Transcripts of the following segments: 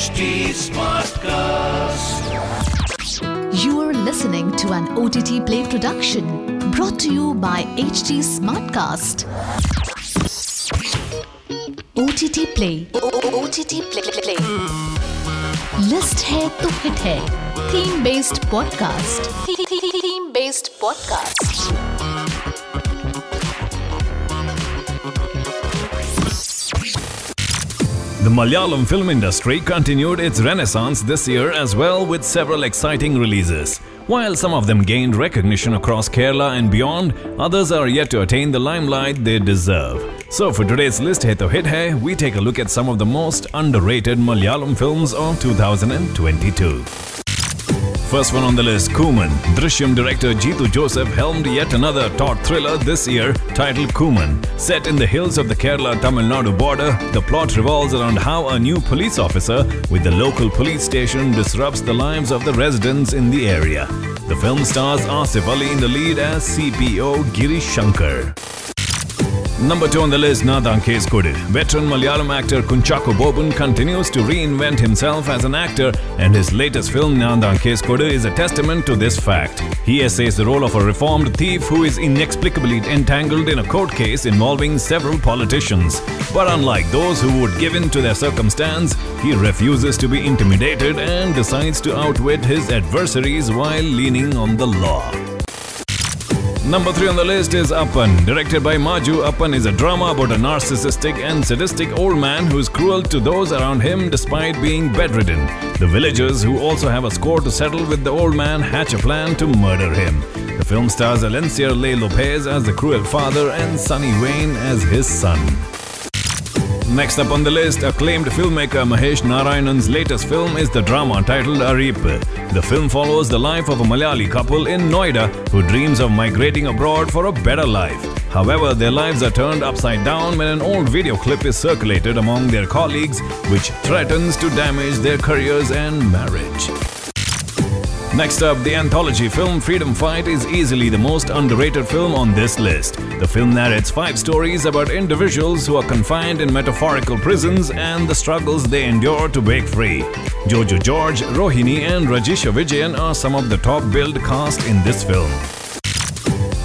HT Smartcast. You are listening to an OTT Play production brought to you by HT Smartcast. OTT Play. OTT Play. Play. List है तो hit है theme based podcast theme based The Malayalam film industry continued its renaissance this year as well with several exciting releases. While some of them gained recognition across Kerala and beyond, others are yet to attain the limelight they deserve. So for today's list Hai To Hit Hai, we take a look at some of the most underrated Malayalam films of 2022. First one on the list, Kooman. Drishyam director Jeethu Joseph helmed yet another taut thriller this year titled Kooman. Set in the hills of the Kerala-Tamil Nadu border, the plot revolves around how a new police officer with the local police station disrupts the lives of the residents in the area. The film stars Asif Ali in the lead as CPO Girish Shankar. Number two on the list, Nna Thaan Case Kodu. Veteran Malayalam actor Kunchacko Boban continues to reinvent himself as an actor, and his latest film, Nna Thaan Case Kodu, is a testament to this fact. He essays the role of a reformed thief who is inexplicably entangled in a court case involving several politicians. But unlike those who would give in to their circumstance, he refuses to be intimidated and decides to outwit his adversaries while leaning on the law. Number 3 on the list is Appan. Directed by Maju, Appan is a drama about a narcissistic and sadistic old man who is cruel to those around him despite being bedridden. The villagers, who also have a score to settle with the old man, hatch a plan to murder him. The film stars Alencier Ley Lopez as the cruel father and Sunny Wayne as his son. Next up on the list, acclaimed filmmaker Mahesh Narayanan's latest film is the drama titled Ariyippu. The film follows the life of a Malayali couple in Noida who dreams of migrating abroad for a better life. However, their lives are turned upside down when an old video clip is circulated among their colleagues, which threatens to damage their careers and marriage. Next up, the anthology film Freedom Fight is easily the most underrated film on this list. The film narrates five stories about individuals who are confined in metaphorical prisons and the struggles they endure to break free. Joju George, Rohini, and Rajisha Vijayan are some of the top billed cast in this film.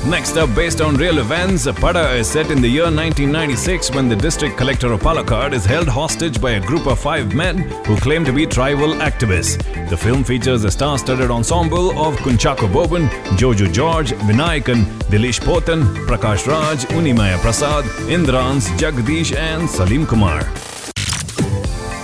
Next up, based on real events, *A Pada is set in the year 1996 when the district collector of Palakkad is held hostage by a group of five men who claim to be tribal activists. The film features a star-studded ensemble of Kunchacko Boban, Joju George, Vinayakan, Dileesh Pothan, Prakash Raj, Unnimaya Prasad, Indrans, Jagdish and Salim Kumar.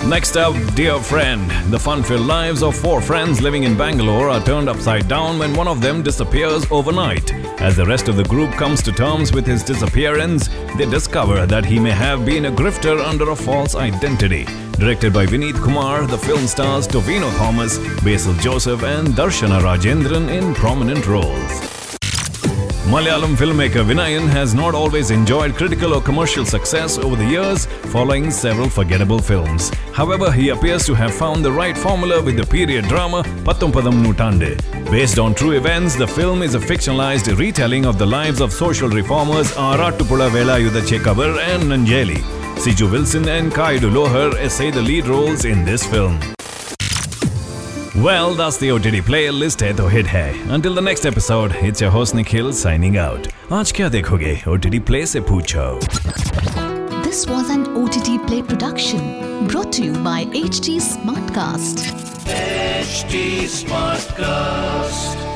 Next up, Dear Friend. The fun filled lives of four friends living in Bangalore are turned upside down when one of them disappears overnight. As the rest of the group comes to terms with his disappearance, they discover that he may have been a grifter under a false identity. Directed by Vineeth Kumar, the film stars Tovino Thomas, Basil Joseph, and Darshana Rajendran in prominent roles. Malayalam filmmaker Vinayan has not always enjoyed critical or commercial success over the years following several forgettable films. However, he appears to have found the right formula with the period drama Pathonpatham Noottandu. Based on true events, the film is a fictionalized retelling of the lives of social reformers Arattupuzha Velayudha Chekavar and Nanjeli. Siju Wilson and Kayadu Lohar essay the lead roles in this film. Well, that's the OTT Play list है तो hit है Until the next episode, it's your host Nikhil signing out. आज क्या देखोगे OTT Play से पूछो This was an OTT Play production brought to you by HT Smartcast. HT Smartcast.